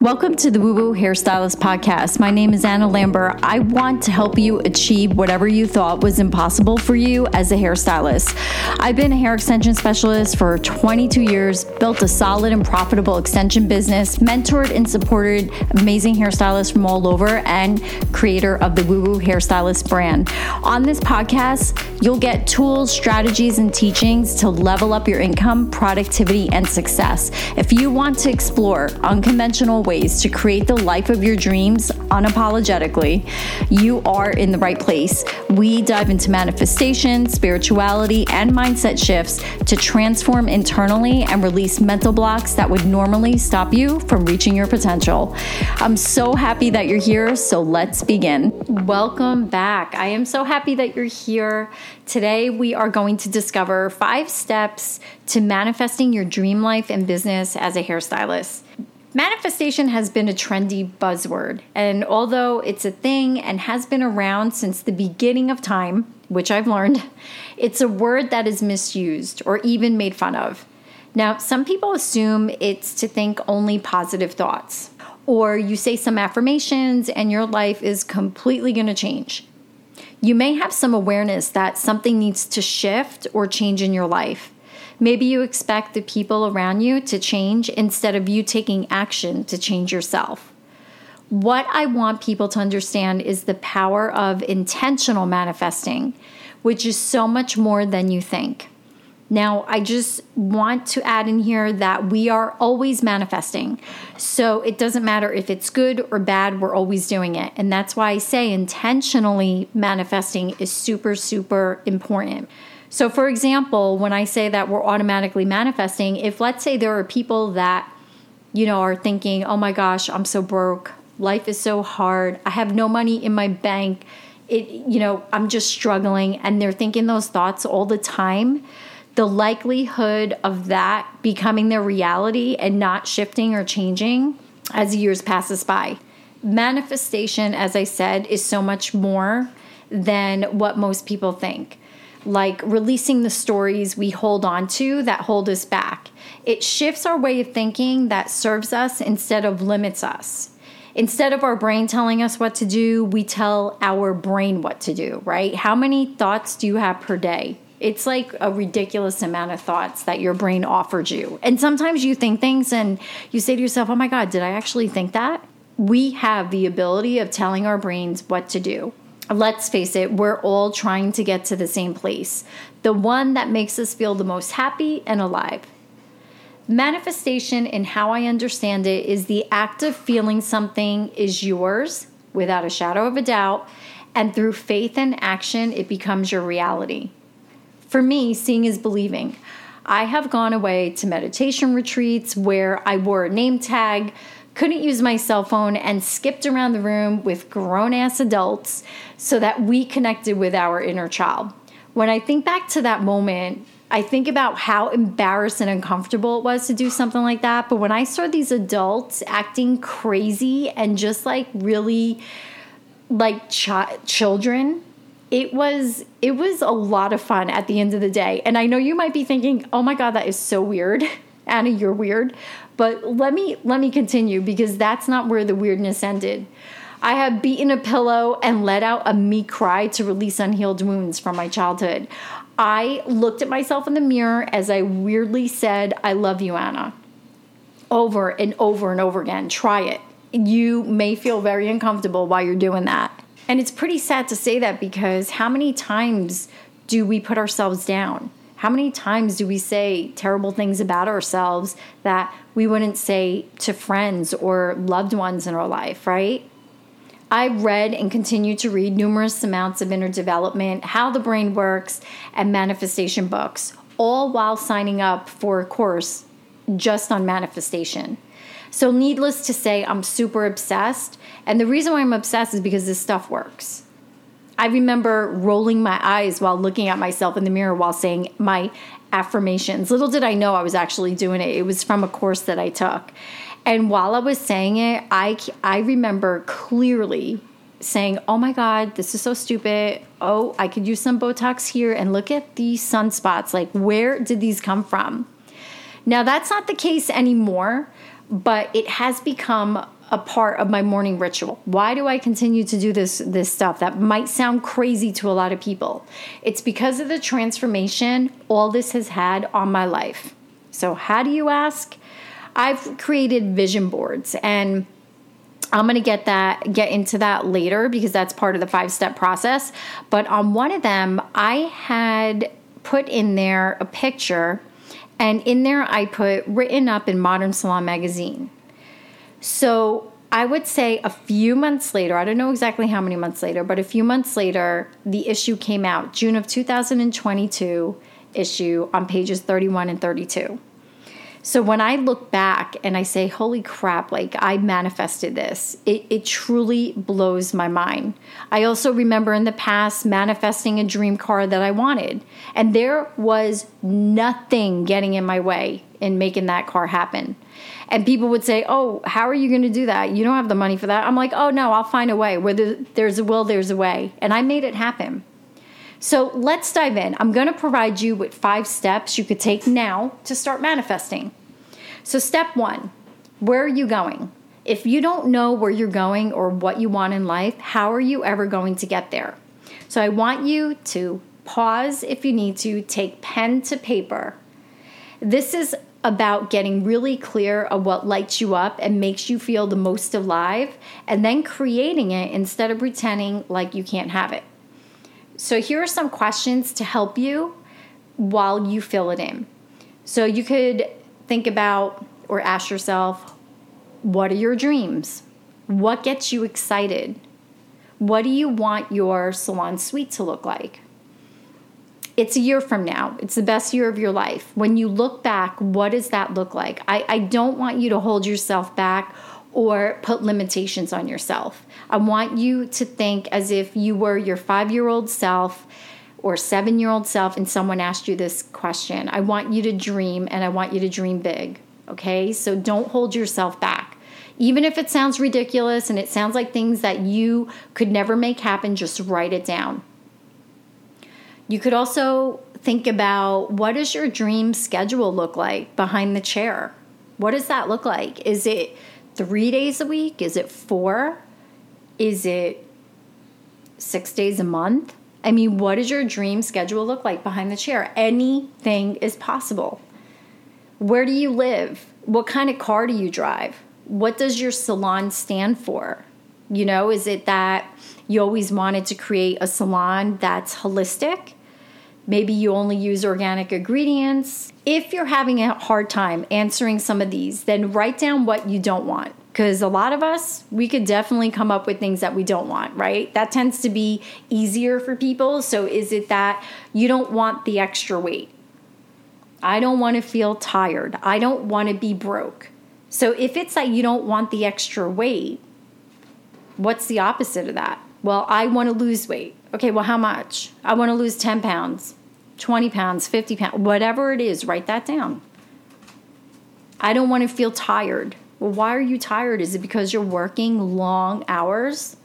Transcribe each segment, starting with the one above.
Welcome to the Woo Woo Hairstylist Podcast. My name is Anna Lambert. I want to help you achieve whatever you thought was impossible for you as a hairstylist. I've been a hair extension specialist for 22 years, built a solid and profitable extension business, mentored and supported amazing hairstylists from all over, and creator of the Woo Woo Hairstylist brand. On this podcast, you'll get tools, strategies, and teachings to level up your income, productivity, and success. If you want to explore unconventional ways to create the life of your dreams unapologetically, you are in the right place. We dive into manifestation, spirituality, and mindset shifts to transform internally and release mental blocks that would normally stop you from reaching your potential. I'm so happy that you're here, so let's begin. Welcome back. I am so happy that you're here. Today, we are going to discover five steps to manifesting your dream life and business as a hairstylist. Manifestation has been a trendy buzzword, and although it's a thing and has been around since the beginning of time, which I've learned, it's a word that is misused or even made fun of. Now, some people assume it's to think only positive thoughts, or you say some affirmations and your life is completely going to change. You may have some awareness that something needs to shift or change in your life. Maybe you expect the people around you to change instead of you taking action to change yourself. What I want people to understand is the power of intentional manifesting, which is so much more than you think. Now, I just want to add in here that we are always manifesting. So it doesn't matter if it's good or bad, we're always doing it. And that's why I say intentionally manifesting is super, super important. So, for example, when I say that we're automatically manifesting, if let's say there are people that, you know, are thinking, oh my gosh, I'm so broke, life is so hard, I have no money in my bank, it, you know, I'm just struggling, and they're thinking those thoughts all the time, the likelihood of that becoming their reality and not shifting or changing as years passes by. Manifestation, as I said, is so much more than what most people think like releasing the stories we hold on to that hold us back. It shifts our way of thinking that serves us instead of limits us. Instead of our brain telling us what to do, we tell our brain what to do, right? How many thoughts do you have per day? It's like a ridiculous amount of thoughts that your brain offers you. And sometimes you think things and you say to yourself, oh my God, did I actually think that? We have the ability of telling our brains what to do let's face it, we're all trying to get to the same place the one that makes us feel the most happy and alive. Manifestation, in how I understand it, is the act of feeling something is yours without a shadow of a doubt, and through faith and action, it becomes your reality. For me, seeing is believing. I have gone away to meditation retreats where I wore a name tag couldn't use my cell phone, and skipped around the room with grown ass adults so that we connected with our inner child. When I think back to that moment, I think about how embarrassed and uncomfortable it was to do something like that. But when I saw these adults acting crazy and just like really like ch- children, it was it was a lot of fun at the end of the day. And I know you might be thinking, "Oh my god, that is so weird." Anna, you're weird. But let me let me continue because that's not where the weirdness ended. I have beaten a pillow and let out a me cry to release unhealed wounds from my childhood. I looked at myself in the mirror as I weirdly said, I love you, Anna. Over and over and over again. Try it. You may feel very uncomfortable while you're doing that. And it's pretty sad to say that because how many times do we put ourselves down? How many times do we say terrible things about ourselves that we wouldn't say to friends or loved ones in our life, right? I read and continue to read numerous amounts of inner development, how the brain works, and manifestation books, all while signing up for a course just on manifestation. So, needless to say, I'm super obsessed. And the reason why I'm obsessed is because this stuff works. I remember rolling my eyes while looking at myself in the mirror while saying my affirmations. Little did I know I was actually doing it. It was from a course that I took. And while I was saying it, I, I remember clearly saying, Oh my God, this is so stupid. Oh, I could use some Botox here. And look at these sunspots. Like, where did these come from? Now, that's not the case anymore. but it has become a part of my morning ritual. Why do I continue to do this this stuff that might sound crazy to a lot of people? It's because of the transformation all this has had on my life. So how do you ask? I've created vision boards and I'm going to get that get into that later because that's part of the 5-step process, but on one of them I had put in there a picture and in there I put written up in Modern Salon magazine so I would say a few months later, I don't know exactly how many months later, but a few months later, the issue came out, June of 2022 issue on pages 31 and 32. So when I look back and I say, holy crap, like I manifested this, it, it truly blows my mind. I also remember in the past manifesting a dream car that I wanted, and there was nothing getting in my way in making that car happen. And people would say, Oh, how are you going to do that? You don't have the money for that. I'm like, Oh, no, I'll find a way. Where there's a will, there's a way. And I made it happen. So let's dive in. I'm going to provide you with five steps you could take now to start manifesting. So, step one where are you going? If you don't know where you're going or what you want in life, how are you ever going to get there? So, I want you to pause if you need to, take pen to paper. This is about getting really clear of what lights you up and makes you feel the most alive, and then creating it instead of pretending like you can't have it. So, here are some questions to help you while you fill it in. So, you could think about or ask yourself what are your dreams? What gets you excited? What do you want your salon suite to look like? it's a year from now. It's the best year of your life. When you look back, what does that look like? I, I don't want you to hold yourself back or put limitations on yourself. I want you to think as if you were your five year old self or seven year old self and someone asked you this question. I want you to dream and I want you to dream big. Okay? So don't hold yourself back. Even if it sounds ridiculous and it sounds like things that you could never make happen, just write it down. You could also think about what does your dream schedule look like behind the chair? What does that look like? Is it three days a week? Is it four? Is it six days a month? I mean, what does your dream schedule look like behind the chair? Anything is possible. Where do you live? What kind of car do you drive? What does your salon stand for? You know, is it that you always wanted to create a salon that's holistic? Maybe you only use organic ingredients. If you're having a hard time answering some of these, then write down what you don't want. Because a lot of us, we could definitely come up with things that we don't want, right? That tends to be easier for people. So, is it that you don't want the extra weight? I don't want to feel tired. I don't want to be broke. So, if it's that you don't want the extra weight, what's the opposite of that? Well, I want to lose weight. Okay, well, how much? I want to lose 10 pounds. 20 pounds, 50 pounds, whatever it is, write that down. I don't want to feel tired. Well, why are you tired? Is it because you're working long hours?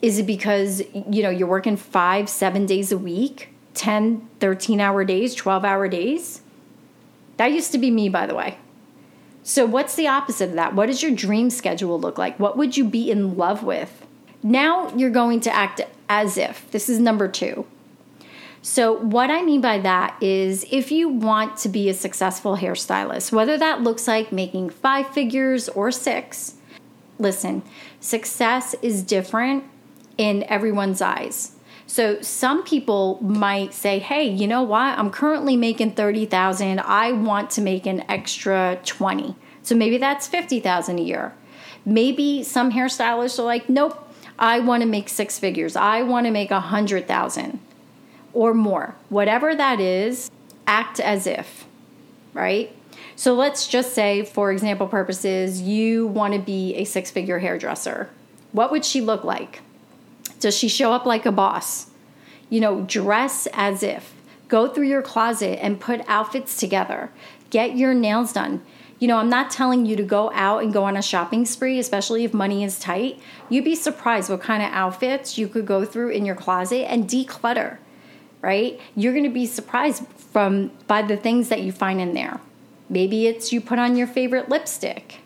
Is it because, you know, you're working five, seven days a week, 10, 13 hour days, 12 hour days? That used to be me, by the way. So, what's the opposite of that? What does your dream schedule look like? What would you be in love with? Now you're going to act as if. This is number two. So, what I mean by that is if you want to be a successful hairstylist, whether that looks like making five figures or six, listen, success is different in everyone's eyes. So some people might say, "Hey, you know what? I'm currently making 30,000. I want to make an extra 20." So maybe that's 50,000 a year. Maybe some hairstylists are like, "Nope, I want to make six figures. I want to make a 100,000." Or more. Whatever that is, act as if, right? So let's just say, for example purposes, you want to be a six figure hairdresser. What would she look like? Does she show up like a boss? You know, dress as if. Go through your closet and put outfits together. Get your nails done. You know, I'm not telling you to go out and go on a shopping spree, especially if money is tight. You'd be surprised what kind of outfits you could go through in your closet and declutter right? You're going to be surprised from by the things that you find in there. Maybe it's you put on your favorite lipstick.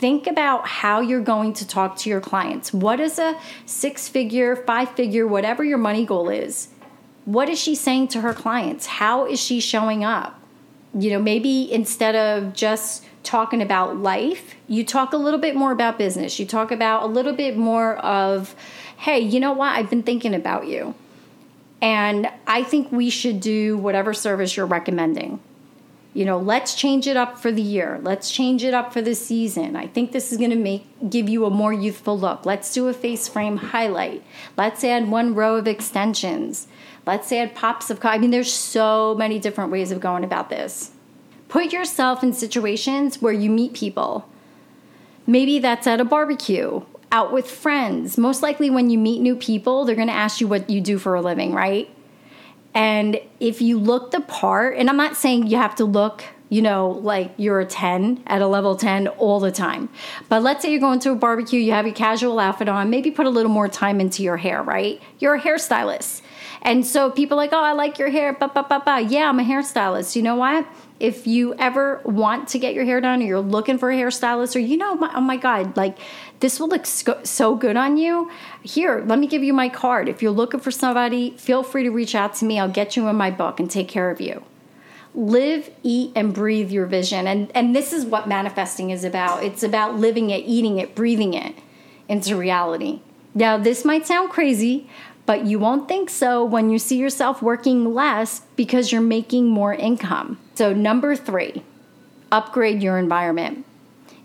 think about how you're going to talk to your clients. What is a six figure, five figure, whatever your money goal is? What is she saying to her clients? How is she showing up? You know, maybe instead of just talking about life, you talk a little bit more about business. You talk about a little bit more of, hey, you know what? I've been thinking about you. And I think we should do whatever service you're recommending. You know, let's change it up for the year. Let's change it up for the season. I think this is going to make give you a more youthful look. Let's do a face frame highlight. Let's add one row of extensions. Let's add pops of color. I mean, there's so many different ways of going about this. Put yourself in situations where you meet people. Maybe that's at a barbecue, out with friends. Most likely, when you meet new people, they're going to ask you what you do for a living, right? And if you look the part, and I'm not saying you have to look, you know, like you're a 10 at a level 10 all the time. But let's say you're going to a barbecue, you have your casual outfit on, maybe put a little more time into your hair, right? You're a hairstylist. And so people like, oh, I like your hair, ba, ba, ba, ba. Yeah, I'm a hairstylist. You know what? If you ever want to get your hair done or you're looking for a hairstylist or, you know, my, oh my God, like this will look so good on you. Here, let me give you my card. If you're looking for somebody, feel free to reach out to me. I'll get you in my book and take care of you. Live, eat, and breathe your vision. And, and this is what manifesting is about it's about living it, eating it, breathing it into reality. Now, this might sound crazy, but you won't think so when you see yourself working less because you're making more income. So, number three, upgrade your environment.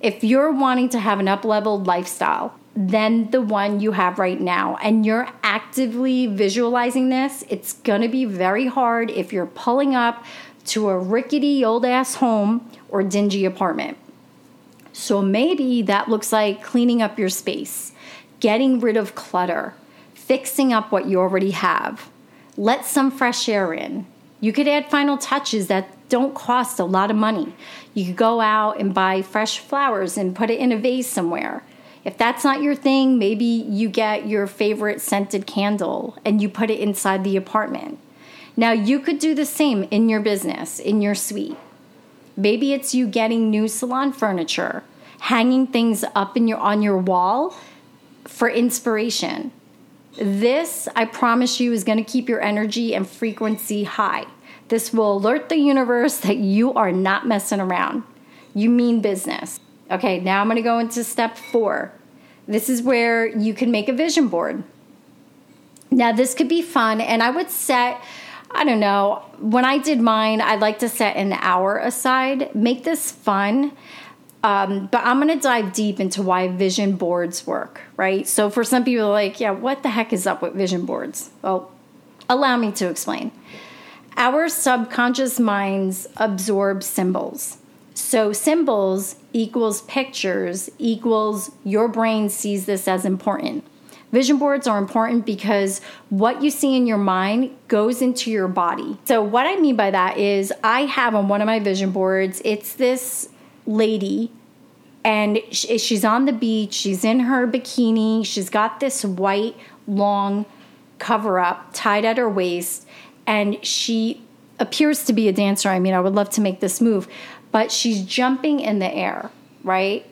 If you're wanting to have an up leveled lifestyle, than the one you have right now, and you're actively visualizing this, it's gonna be very hard if you're pulling up to a rickety old ass home or dingy apartment. So maybe that looks like cleaning up your space, getting rid of clutter, fixing up what you already have. Let some fresh air in. You could add final touches that don't cost a lot of money. You could go out and buy fresh flowers and put it in a vase somewhere. If that's not your thing, maybe you get your favorite scented candle and you put it inside the apartment. Now, you could do the same in your business, in your suite. Maybe it's you getting new salon furniture, hanging things up in your on your wall for inspiration. This, I promise you, is going to keep your energy and frequency high. This will alert the universe that you are not messing around. You mean business. Okay, now I'm going to go into step four. This is where you can make a vision board. Now, this could be fun, and I would set, I don't know, when I did mine, I'd like to set an hour aside. Make this fun. Um, but I'm going to dive deep into why vision boards work, right? So for some people, like, yeah, what the heck is up with vision boards? Well, allow me to explain. Our subconscious minds absorb symbols. So symbols equals pictures equals your brain sees this as important. Vision boards are important because what you see in your mind goes into your body. So, what I mean by that is, I have on one of my vision boards, it's this lady and she's on the beach she's in her bikini she's got this white long cover up tied at her waist and she appears to be a dancer i mean i would love to make this move but she's jumping in the air right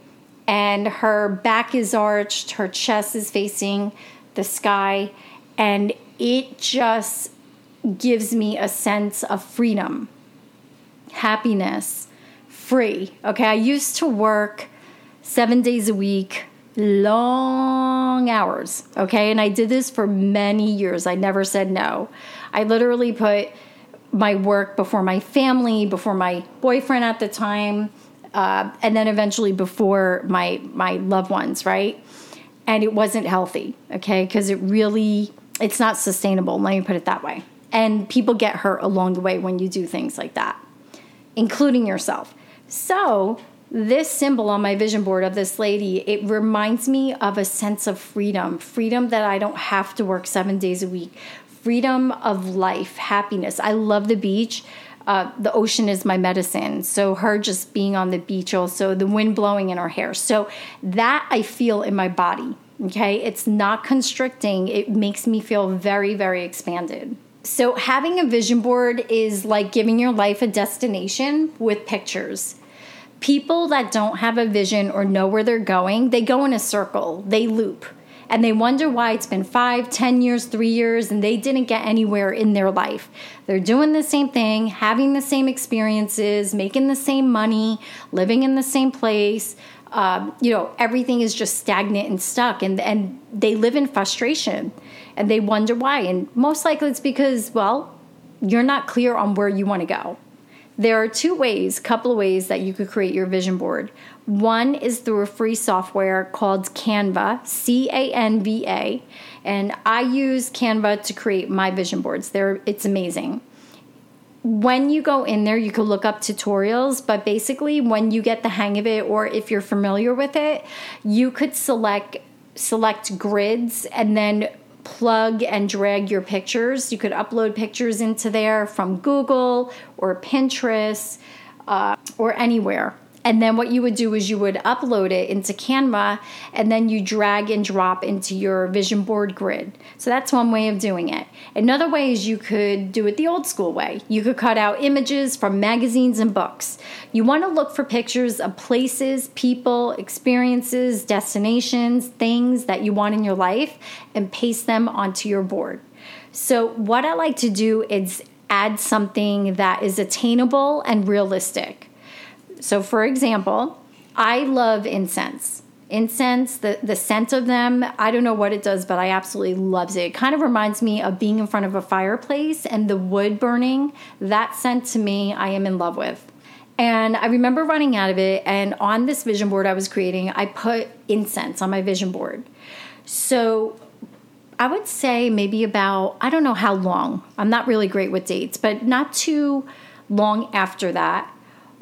and her back is arched her chest is facing the sky and it just gives me a sense of freedom happiness free. Okay, I used to work seven days a week, long hours. Okay, and I did this for many years. I never said no. I literally put my work before my family, before my boyfriend at the time, uh, and then eventually before my my loved ones. Right, and it wasn't healthy. Okay, because it really it's not sustainable. Let me put it that way. And people get hurt along the way when you do things like that, including yourself. So, this symbol on my vision board of this lady, it reminds me of a sense of freedom freedom that I don't have to work seven days a week, freedom of life, happiness. I love the beach. Uh, the ocean is my medicine. So, her just being on the beach, also the wind blowing in her hair. So, that I feel in my body. Okay. It's not constricting, it makes me feel very, very expanded. So, having a vision board is like giving your life a destination with pictures People that don't have a vision or know where they're going, they go in a circle, they loop and they wonder why it's been five, ten years, three years, and they didn't get anywhere in their life. They're doing the same thing, having the same experiences, making the same money, living in the same place. Um, you know, everything is just stagnant and stuck, and, and they live in frustration and they wonder why. And most likely it's because, well, you're not clear on where you want to go. There are two ways, couple of ways that you could create your vision board. One is through a free software called Canva, C A N V A, and I use Canva to create my vision boards. There it's amazing. When you go in there, you can look up tutorials, but basically when you get the hang of it or if you're familiar with it, you could select select grids and then plug and drag your pictures. You could upload pictures into there from Google or Pinterest uh, or anywhere. And then what you would do is you would upload it into Canva and then you drag and drop into your vision board grid. So that's one way of doing it. Another way is you could do it the old school way. You could cut out images from magazines and books. You want to look for pictures of places, people, experiences, destinations, things that you want in your life and paste them onto your board. So, what I like to do is add something that is attainable and realistic. So, for example, I love incense. Incense, the, the scent of them, I don't know what it does, but I absolutely loves it. It kind of reminds me of being in front of a fireplace and the wood burning. That scent to me, I am in love with. And I remember running out of it, and on this vision board I was creating, I put incense on my vision board. So I would say maybe about, I don't know how long. I'm not really great with dates, but not too long after that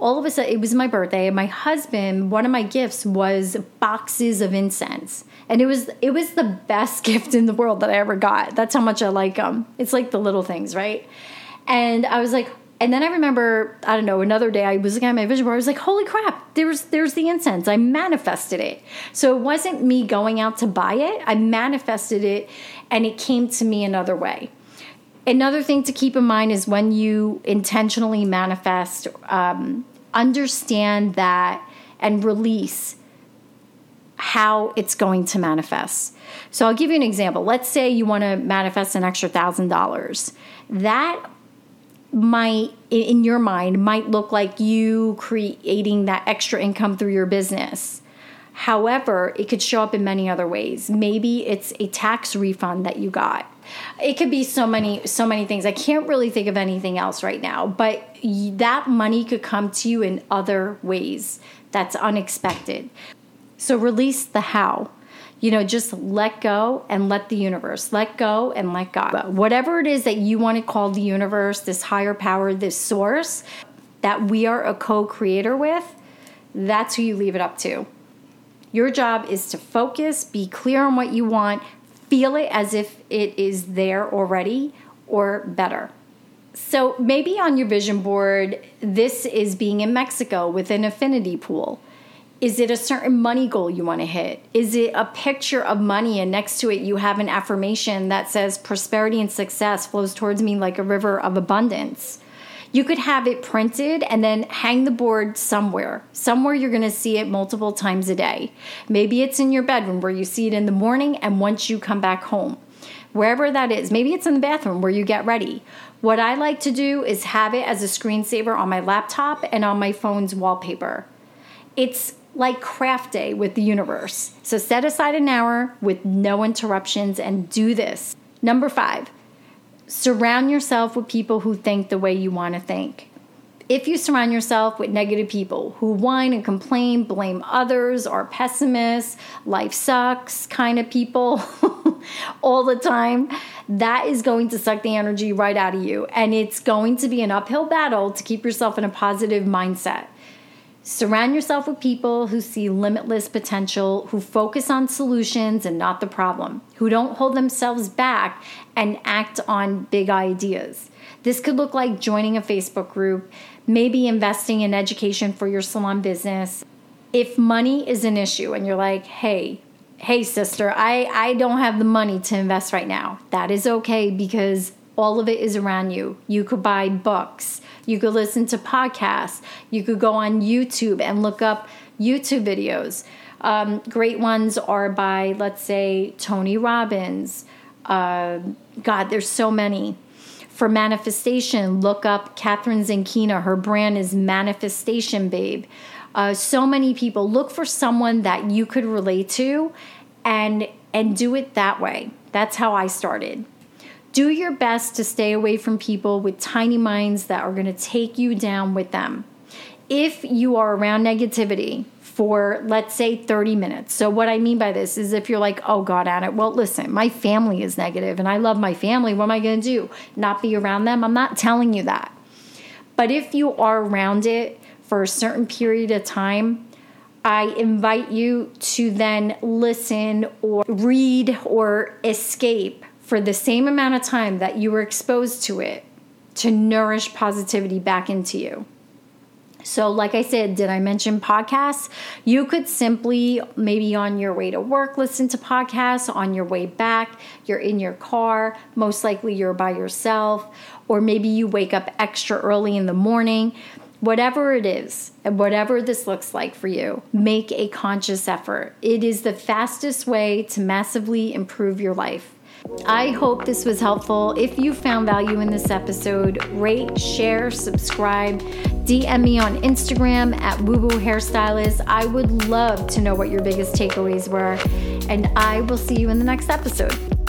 all of a sudden it was my birthday and my husband one of my gifts was boxes of incense. And it was it was the best gift in the world that i ever got. That's how much i like them it's like the little things right? And i was like and then i remember i don't know another day i was looking at my vision board i was like holy crap there's there's the incense. I manifested it. So it wasn't me going out to buy it. I manifested it and it came to me another way. Another thing to keep in mind is when you intentionally manifest um, understand that and release how it's going to manifest. So I'll give you an example. Let's say you want to manifest an extra thousand dollars. That might, in your mind, might look like you creating that extra income through your business. However, it could show up in many other ways. Maybe it's a tax refund that you got. It could be so many so many things. I can't really think of anything else right now, but that money could come to you in other ways that's unexpected. So release the how. You know, just let go and let the universe, let go and let God. Whatever it is that you want to call the universe, this higher power, this source that we are a co creator with, that's who you leave it up to. Your job is to focus, be clear on what you want, feel it as if it is there already or better. So maybe on your vision board, this is being in Mexico with an affinity pool. Is it a certain money goal you want to hit? Is it a picture of money and next to it you have an affirmation that says prosperity and success flows towards me like a river of abundance? You could have it printed and then hang the board somewhere. Somewhere you're going to see it multiple times a day. Maybe it's in your bedroom where you see it in the morning and once you come back home. Wherever that is, maybe it's in the bathroom where you get ready. What I like to do is have it as a screensaver on my laptop and on my phone's wallpaper. It's like craft day with the universe. So set aside an hour with no interruptions and do this. Number five, surround yourself with people who think the way you want to think. If you surround yourself with negative people who whine and complain, blame others, are pessimists, life sucks kind of people all the time, that is going to suck the energy right out of you. And it's going to be an uphill battle to keep yourself in a positive mindset. Surround yourself with people who see limitless potential, who focus on solutions and not the problem, who don't hold themselves back and act on big ideas. This could look like joining a Facebook group, maybe investing in education for your salon business. If money is an issue and you're like, hey, hey sister, I, I don't have the money to invest right now, that is okay because all of it is around you. You could buy books, you could listen to podcasts, you could go on YouTube and look up YouTube videos. Um, great ones are by, let's say, Tony Robbins. Uh, God, there's so many. For manifestation, look up Kathrin Zenkina. Her brand is Manifestation Babe. Uh, so many people look for someone that you could relate to, and and do it that way. That's how I started. Do your best to stay away from people with tiny minds that are going to take you down with them. If you are around negativity, for let's say 30 minutes. So, what I mean by this is if you're like, oh God, at it, well, listen, my family is negative and I love my family. What am I going to do? Not be around them? I'm not telling you that. But if you are around it for a certain period of time, I invite you to then listen or read or escape for the same amount of time that you were exposed to it to nourish positivity back into you. So, like I said, did I mention podcasts? You could simply, maybe on your way to work, listen to podcasts. On your way back, you're in your car. Most likely you're by yourself. Or maybe you wake up extra early in the morning. Whatever it is, and whatever this looks like for you, make a conscious effort. It is the fastest way to massively improve your life. I hope this was helpful. If you found value in this episode, rate, share, subscribe, DM me on Instagram at Woo Woo Hairstylist. I would love to know what your biggest takeaways were, and I will see you in the next episode.